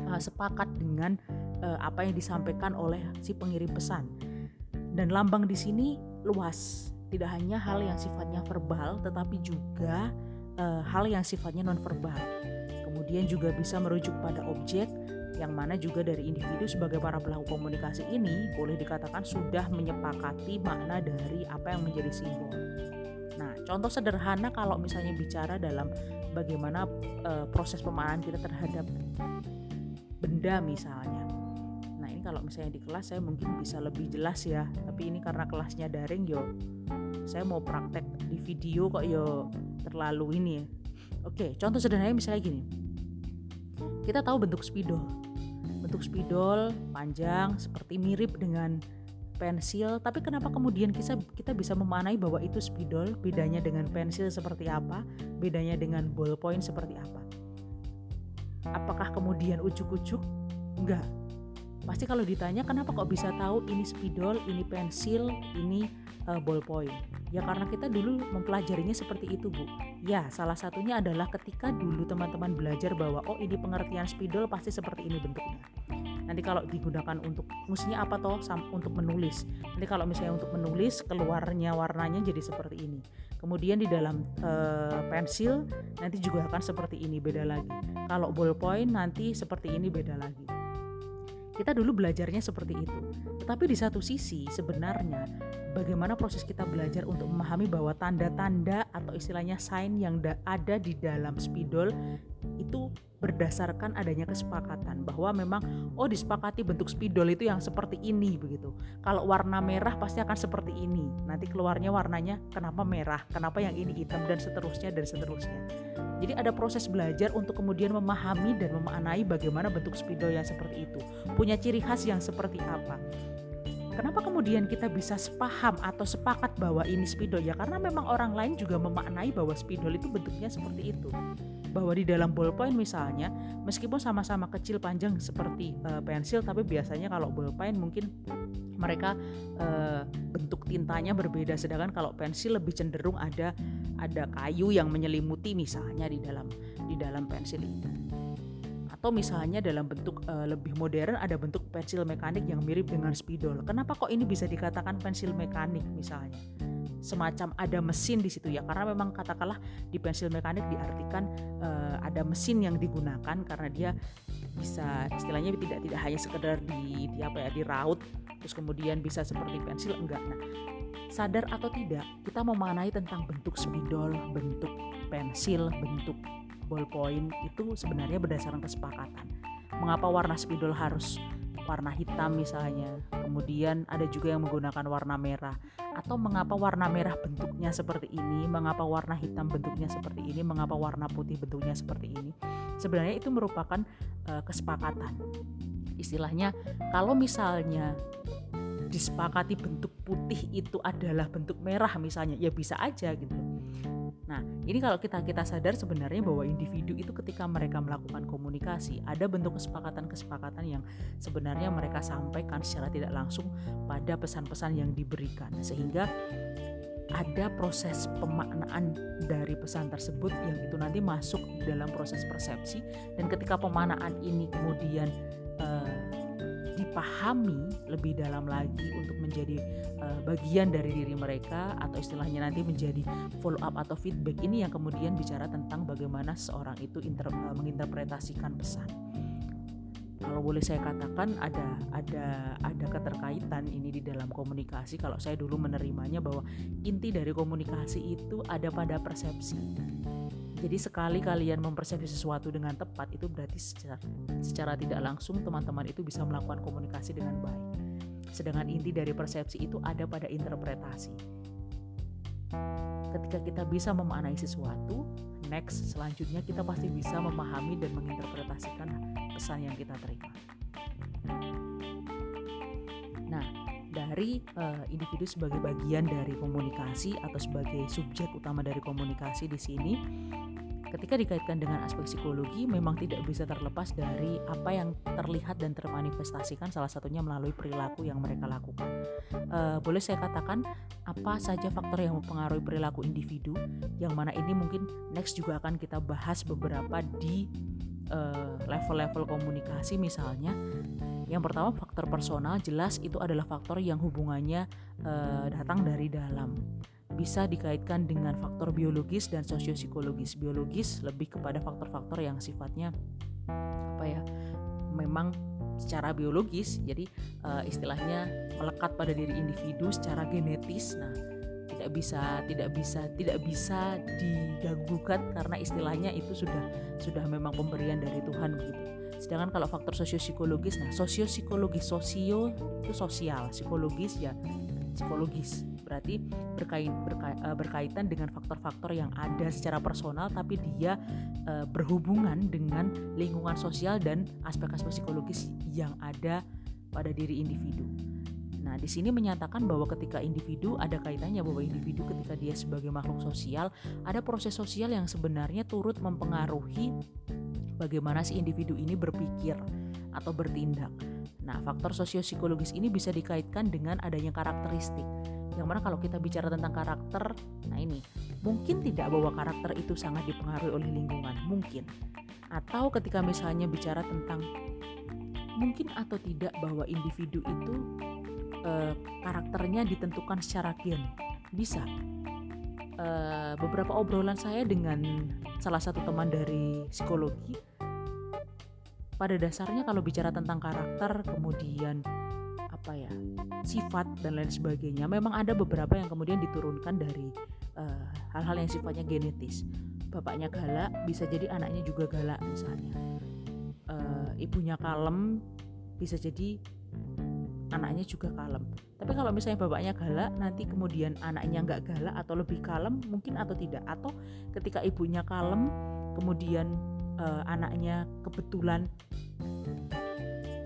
uh, sepakat dengan uh, apa yang disampaikan oleh si pengirim pesan dan lambang di sini luas tidak hanya hal yang sifatnya verbal tetapi juga uh, hal yang sifatnya nonverbal. Kemudian juga bisa merujuk pada objek yang mana juga dari individu sebagai para pelaku komunikasi ini boleh dikatakan sudah menyepakati makna dari apa yang menjadi simbol. Nah, contoh sederhana kalau misalnya bicara dalam bagaimana uh, proses pemahaman kita terhadap benda misalnya. Ini kalau misalnya di kelas saya mungkin bisa lebih jelas ya, tapi ini karena kelasnya daring yo saya mau praktek di video kok yo terlalu ini ya. Oke contoh sederhananya misalnya gini. Kita tahu bentuk spidol. Bentuk spidol panjang seperti mirip dengan pensil tapi kenapa kemudian kita kita bisa memanai bahwa itu spidol? Bedanya dengan pensil seperti apa? Bedanya dengan ballpoint seperti apa? Apakah kemudian ujuk-ujuk? Enggak pasti kalau ditanya kenapa kok bisa tahu ini spidol ini pensil ini uh, ballpoint Ya karena kita dulu mempelajarinya seperti itu Bu. Ya salah satunya adalah ketika dulu teman-teman belajar bahwa oh ini pengertian spidol pasti seperti ini bentuknya. Nanti kalau digunakan untuk fungsinya apa toh untuk menulis. Nanti kalau misalnya untuk menulis keluarnya warnanya jadi seperti ini. Kemudian di dalam uh, pensil nanti juga akan seperti ini beda lagi. Kalau ballpoint nanti seperti ini beda lagi. Kita dulu belajarnya seperti itu. Tetapi di satu sisi sebenarnya bagaimana proses kita belajar untuk memahami bahwa tanda-tanda atau istilahnya sign yang ada di dalam spidol itu berdasarkan adanya kesepakatan bahwa memang oh disepakati bentuk spidol itu yang seperti ini begitu. Kalau warna merah pasti akan seperti ini. Nanti keluarnya warnanya kenapa merah, kenapa yang ini hitam dan seterusnya dan seterusnya. Jadi ada proses belajar untuk kemudian memahami dan memaknai bagaimana bentuk spidol yang seperti itu. Punya ciri khas yang seperti apa. Kenapa kemudian kita bisa sepaham atau sepakat bahwa ini spidol? Ya karena memang orang lain juga memaknai bahwa spidol itu bentuknya seperti itu. Bahwa di dalam ballpoint misalnya, meskipun sama-sama kecil panjang seperti uh, pensil tapi biasanya kalau ballpoint mungkin mereka uh, bentuk tintanya berbeda. Sedangkan kalau pensil lebih cenderung ada ada kayu yang menyelimuti misalnya di dalam di dalam pensil itu atau misalnya dalam bentuk uh, lebih modern ada bentuk pensil mekanik yang mirip dengan spidol. Kenapa kok ini bisa dikatakan pensil mekanik misalnya? Semacam ada mesin di situ ya karena memang katakanlah di pensil mekanik diartikan uh, ada mesin yang digunakan karena dia bisa istilahnya tidak tidak hanya sekedar di, di apa ya diraut terus kemudian bisa seperti pensil enggak. Nah, sadar atau tidak kita memaknai tentang bentuk spidol, bentuk pensil, bentuk ballpoint itu sebenarnya berdasarkan kesepakatan. Mengapa warna spidol harus warna hitam misalnya, kemudian ada juga yang menggunakan warna merah, atau mengapa warna merah bentuknya seperti ini, mengapa warna hitam bentuknya seperti ini, mengapa warna putih bentuknya seperti ini. Sebenarnya itu merupakan uh, kesepakatan. Istilahnya, kalau misalnya disepakati bentuk putih itu adalah bentuk merah misalnya, ya bisa aja gitu Nah, ini kalau kita kita sadar sebenarnya bahwa individu itu ketika mereka melakukan komunikasi, ada bentuk kesepakatan-kesepakatan yang sebenarnya mereka sampaikan secara tidak langsung pada pesan-pesan yang diberikan. Sehingga ada proses pemaknaan dari pesan tersebut yang itu nanti masuk dalam proses persepsi dan ketika pemaknaan ini kemudian uh, dipahami lebih dalam lagi untuk menjadi uh, bagian dari diri mereka atau istilahnya nanti menjadi follow up atau feedback ini yang kemudian bicara tentang bagaimana seorang itu inter, uh, menginterpretasikan pesan. Kalau boleh saya katakan ada ada ada keterkaitan ini di dalam komunikasi. Kalau saya dulu menerimanya bahwa inti dari komunikasi itu ada pada persepsi jadi sekali kalian mempersepsi sesuatu dengan tepat itu berarti secara, secara tidak langsung teman-teman itu bisa melakukan komunikasi dengan baik. Sedangkan inti dari persepsi itu ada pada interpretasi. Ketika kita bisa memaknai sesuatu, next selanjutnya kita pasti bisa memahami dan menginterpretasikan pesan yang kita terima. Nah, dari uh, individu sebagai bagian dari komunikasi atau sebagai subjek utama dari komunikasi di sini ketika dikaitkan dengan aspek psikologi memang tidak bisa terlepas dari apa yang terlihat dan termanifestasikan salah satunya melalui perilaku yang mereka lakukan. Uh, boleh saya katakan apa saja faktor yang mempengaruhi perilaku individu yang mana ini mungkin next juga akan kita bahas beberapa di eh, level-level komunikasi misalnya. Yang pertama faktor personal jelas itu adalah faktor yang hubungannya uh, datang dari dalam bisa dikaitkan dengan faktor biologis dan sosiopsikologis. Biologis lebih kepada faktor-faktor yang sifatnya apa ya? Memang secara biologis, jadi uh, istilahnya melekat pada diri individu secara genetis. Nah, tidak bisa tidak bisa tidak bisa diganggukan karena istilahnya itu sudah sudah memang pemberian dari Tuhan begitu. Sedangkan kalau faktor sosiopsikologis, nah sosiopsikologis sosio itu sosial, psikologis ya psikologis berarti berkait, uh, berkaitan dengan faktor-faktor yang ada secara personal tapi dia uh, berhubungan dengan lingkungan sosial dan aspek-aspek psikologis yang ada pada diri individu. Nah, di sini menyatakan bahwa ketika individu ada kaitannya bahwa individu ketika dia sebagai makhluk sosial ada proses sosial yang sebenarnya turut mempengaruhi bagaimana si individu ini berpikir atau bertindak. Nah, faktor sosiopsikologis ini bisa dikaitkan dengan adanya karakteristik yang mana kalau kita bicara tentang karakter nah ini mungkin tidak bahwa karakter itu sangat dipengaruhi oleh lingkungan mungkin. Atau ketika misalnya bicara tentang mungkin atau tidak bahwa individu itu eh, karakternya ditentukan secara gen bisa. Eh, beberapa obrolan saya dengan salah satu teman dari psikologi pada dasarnya kalau bicara tentang karakter kemudian apa ya sifat dan lain sebagainya. Memang ada beberapa yang kemudian diturunkan dari eh, hal-hal uh, yang sifatnya genetis. Bapaknya galak bisa jadi anaknya juga galak misalnya. Uh, ibunya kalem bisa jadi anaknya juga kalem. Tapi kalau misalnya bapaknya galak nanti kemudian anaknya nggak galak atau lebih kalem mungkin atau tidak. Atau ketika ibunya kalem kemudian uh, anaknya kebetulan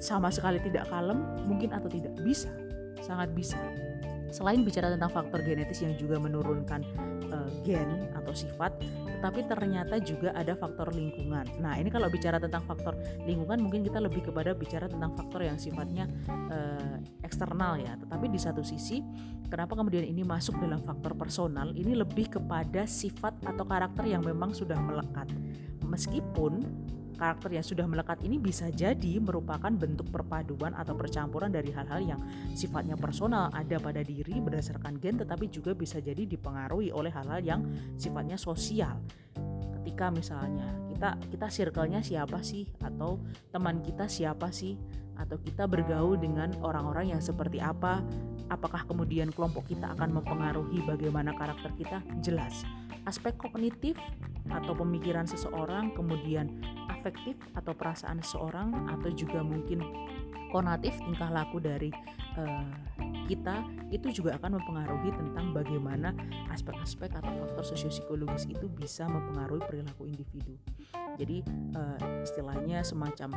sama sekali tidak kalem mungkin atau tidak bisa sangat bisa selain bicara tentang faktor genetis yang juga menurunkan uh, gen atau sifat tetapi ternyata juga ada faktor lingkungan. Nah, ini kalau bicara tentang faktor lingkungan mungkin kita lebih kepada bicara tentang faktor yang sifatnya uh, eksternal ya. Tetapi di satu sisi, kenapa kemudian ini masuk dalam faktor personal? Ini lebih kepada sifat atau karakter yang memang sudah melekat. Meskipun karakter yang sudah melekat ini bisa jadi merupakan bentuk perpaduan atau percampuran dari hal-hal yang sifatnya personal ada pada diri berdasarkan gen tetapi juga bisa jadi dipengaruhi oleh hal-hal yang sifatnya sosial. Ketika misalnya kita kita circle-nya siapa sih? Atau teman kita siapa sih atau kita bergaul dengan orang-orang yang seperti apa? Apakah kemudian kelompok kita akan mempengaruhi bagaimana karakter kita? Jelas. Aspek kognitif atau pemikiran seseorang, kemudian afektif atau perasaan seseorang, atau juga mungkin konatif tingkah laku dari uh, kita itu juga akan mempengaruhi tentang bagaimana aspek-aspek atau faktor sosiopsikologis itu bisa mempengaruhi perilaku individu. Jadi uh, istilahnya semacam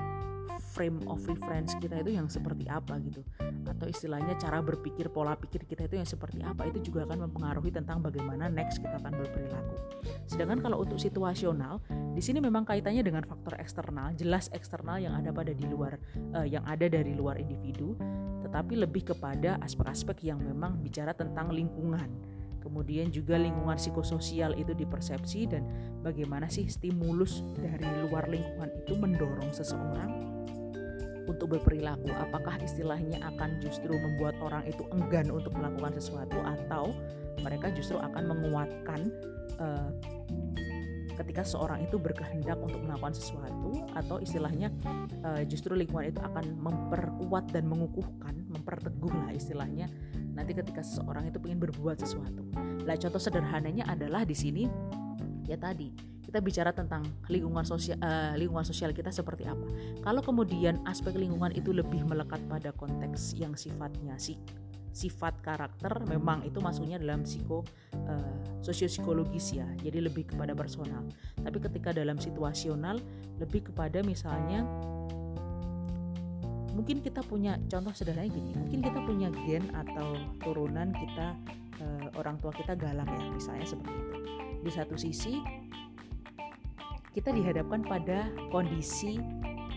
frame of reference kita itu yang seperti apa gitu atau istilahnya cara berpikir pola pikir kita itu yang seperti apa itu juga akan mempengaruhi tentang bagaimana next kita akan berperilaku. Sedangkan kalau untuk situasional di sini memang kaitannya dengan faktor eksternal, jelas eksternal yang ada pada di luar uh, yang ada dari luar individu, tetapi lebih kepada aspek-aspek yang memang bicara tentang lingkungan. Kemudian juga lingkungan psikososial itu dipersepsi dan bagaimana sih stimulus dari luar lingkungan itu mendorong seseorang untuk berperilaku? Apakah istilahnya akan justru membuat orang itu enggan untuk melakukan sesuatu atau mereka justru akan menguatkan uh, ketika seorang itu berkehendak untuk melakukan sesuatu atau istilahnya uh, justru lingkungan itu akan memperkuat dan mengukuhkan memperteguh lah istilahnya nanti ketika seseorang itu ingin berbuat sesuatu. Lah contoh sederhananya adalah di sini ya tadi kita bicara tentang lingkungan sosial uh, lingkungan sosial kita seperti apa. Kalau kemudian aspek lingkungan itu lebih melekat pada konteks yang sifatnya sih sifat karakter memang itu masuknya dalam psiko uh, sosiopsikologis ya jadi lebih kepada personal tapi ketika dalam situasional lebih kepada misalnya mungkin kita punya contoh sederhana gini mungkin kita punya gen atau turunan kita uh, orang tua kita galak ya misalnya seperti itu di satu sisi kita dihadapkan pada kondisi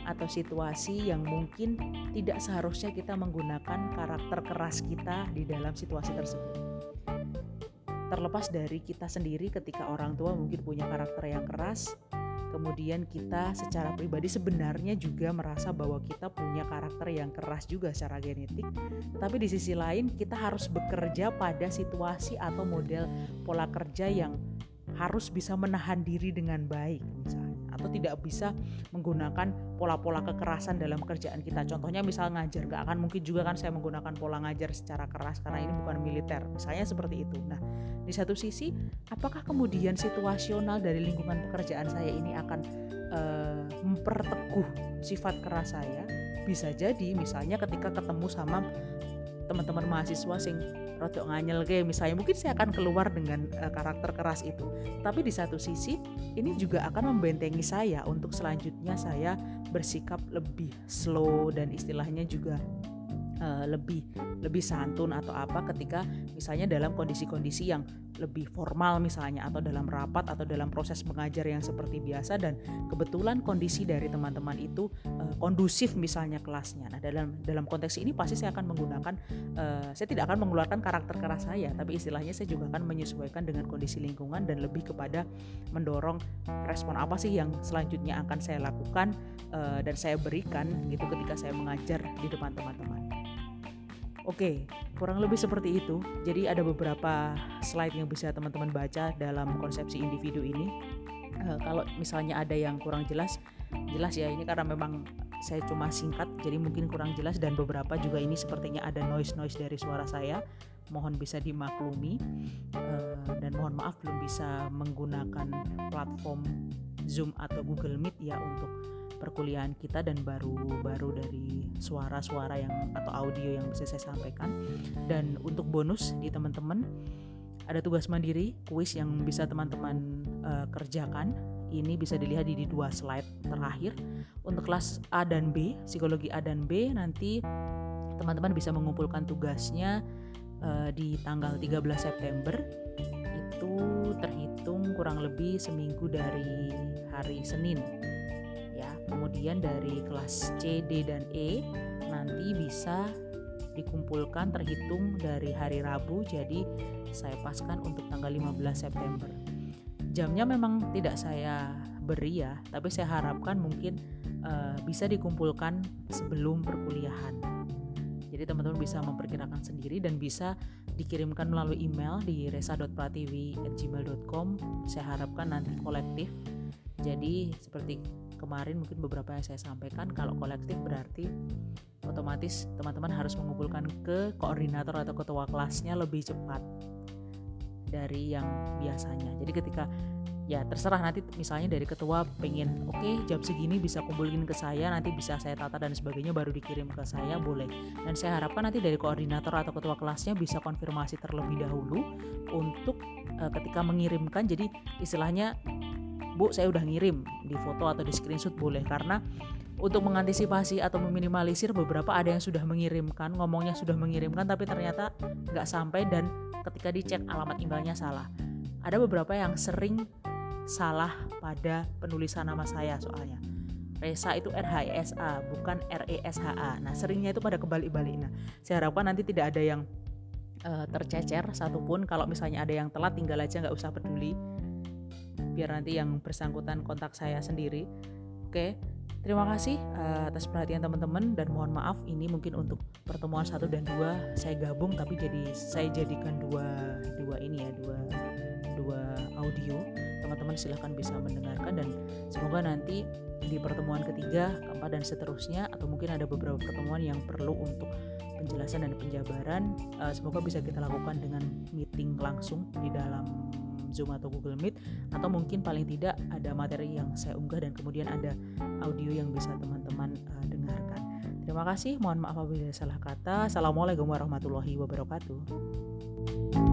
atau situasi yang mungkin tidak seharusnya kita menggunakan karakter keras kita di dalam situasi tersebut. Terlepas dari kita sendiri ketika orang tua mungkin punya karakter yang keras, kemudian kita secara pribadi sebenarnya juga merasa bahwa kita punya karakter yang keras juga secara genetik. Tapi di sisi lain kita harus bekerja pada situasi atau model pola kerja yang harus bisa menahan diri dengan baik misalnya atau tidak bisa menggunakan pola-pola kekerasan dalam kerjaan kita. Contohnya misal ngajar gak akan mungkin juga kan saya menggunakan pola ngajar secara keras karena ini bukan militer. Misalnya seperti itu. Nah di satu sisi apakah kemudian situasional dari lingkungan pekerjaan saya ini akan uh, memperteguh sifat keras saya? Bisa jadi misalnya ketika ketemu sama teman-teman mahasiswa sing rodok nganyel kayak misalnya mungkin saya akan keluar dengan uh, karakter keras itu. Tapi di satu sisi ini juga akan membentengi saya untuk selanjutnya saya bersikap lebih slow dan istilahnya juga uh, lebih lebih santun atau apa ketika misalnya dalam kondisi-kondisi yang lebih formal misalnya atau dalam rapat atau dalam proses mengajar yang seperti biasa dan kebetulan kondisi dari teman-teman itu uh, kondusif misalnya kelasnya. Nah, dalam dalam konteks ini pasti saya akan menggunakan uh, saya tidak akan mengeluarkan karakter keras saya, tapi istilahnya saya juga akan menyesuaikan dengan kondisi lingkungan dan lebih kepada mendorong respon apa sih yang selanjutnya akan saya lakukan uh, dan saya berikan gitu ketika saya mengajar di depan teman-teman. Oke, kurang lebih seperti itu. Jadi ada beberapa slide yang bisa teman-teman baca dalam konsepsi individu ini. Uh, kalau misalnya ada yang kurang jelas, jelas ya ini karena memang saya cuma singkat, jadi mungkin kurang jelas dan beberapa juga ini sepertinya ada noise-noise dari suara saya. Mohon bisa dimaklumi uh, dan mohon maaf belum bisa menggunakan platform Zoom atau Google Meet ya untuk perkuliahan kita dan baru-baru dari suara-suara yang atau audio yang bisa saya sampaikan. Dan untuk bonus di teman-teman ada tugas mandiri, kuis yang bisa teman-teman uh, kerjakan. Ini bisa dilihat di, dua slide terakhir. Untuk kelas A dan B, psikologi A dan B nanti teman-teman bisa mengumpulkan tugasnya uh, di tanggal 13 September itu terhitung kurang lebih seminggu dari hari Senin kemudian dari kelas C, D dan E nanti bisa dikumpulkan terhitung dari hari Rabu. Jadi saya paskan untuk tanggal 15 September. Jamnya memang tidak saya beri ya tapi saya harapkan mungkin uh, bisa dikumpulkan sebelum perkuliahan. Jadi teman-teman bisa memperkirakan sendiri dan bisa dikirimkan melalui email di resa.pratiwi@gmail.com saya harapkan nanti kolektif. Jadi seperti kemarin mungkin beberapa yang saya sampaikan kalau kolektif berarti otomatis teman-teman harus mengumpulkan ke koordinator atau ketua kelasnya lebih cepat dari yang biasanya. Jadi ketika ya terserah nanti misalnya dari ketua pengen oke okay, jam segini bisa kumpulin ke saya nanti bisa saya tata dan sebagainya baru dikirim ke saya boleh dan saya harapkan nanti dari koordinator atau ketua kelasnya bisa konfirmasi terlebih dahulu untuk uh, ketika mengirimkan jadi istilahnya bu saya udah ngirim di foto atau di screenshot boleh karena untuk mengantisipasi atau meminimalisir beberapa ada yang sudah mengirimkan ngomongnya sudah mengirimkan tapi ternyata nggak sampai dan ketika dicek alamat emailnya salah ada beberapa yang sering salah pada penulisan nama saya soalnya Resa itu R H I S A bukan R E S H A. Nah seringnya itu pada kebalik-balik. Nah saya harapkan nanti tidak ada yang uh, tercecer satupun. Kalau misalnya ada yang telat tinggal aja nggak usah peduli. Biar nanti yang bersangkutan kontak saya sendiri. Oke. Terima kasih uh, atas perhatian teman-teman dan mohon maaf ini mungkin untuk pertemuan satu dan dua saya gabung tapi jadi saya jadikan dua dua ini ya dua dua audio teman-teman silahkan bisa mendengarkan dan semoga nanti di pertemuan ketiga keempat dan seterusnya atau mungkin ada beberapa pertemuan yang perlu untuk penjelasan dan penjabaran uh, semoga bisa kita lakukan dengan meeting langsung di dalam Zoom atau Google Meet atau mungkin paling tidak ada materi yang saya unggah dan kemudian ada audio yang bisa teman-teman uh, dengarkan. Terima kasih, mohon maaf apabila salah kata. Assalamualaikum warahmatullahi wabarakatuh.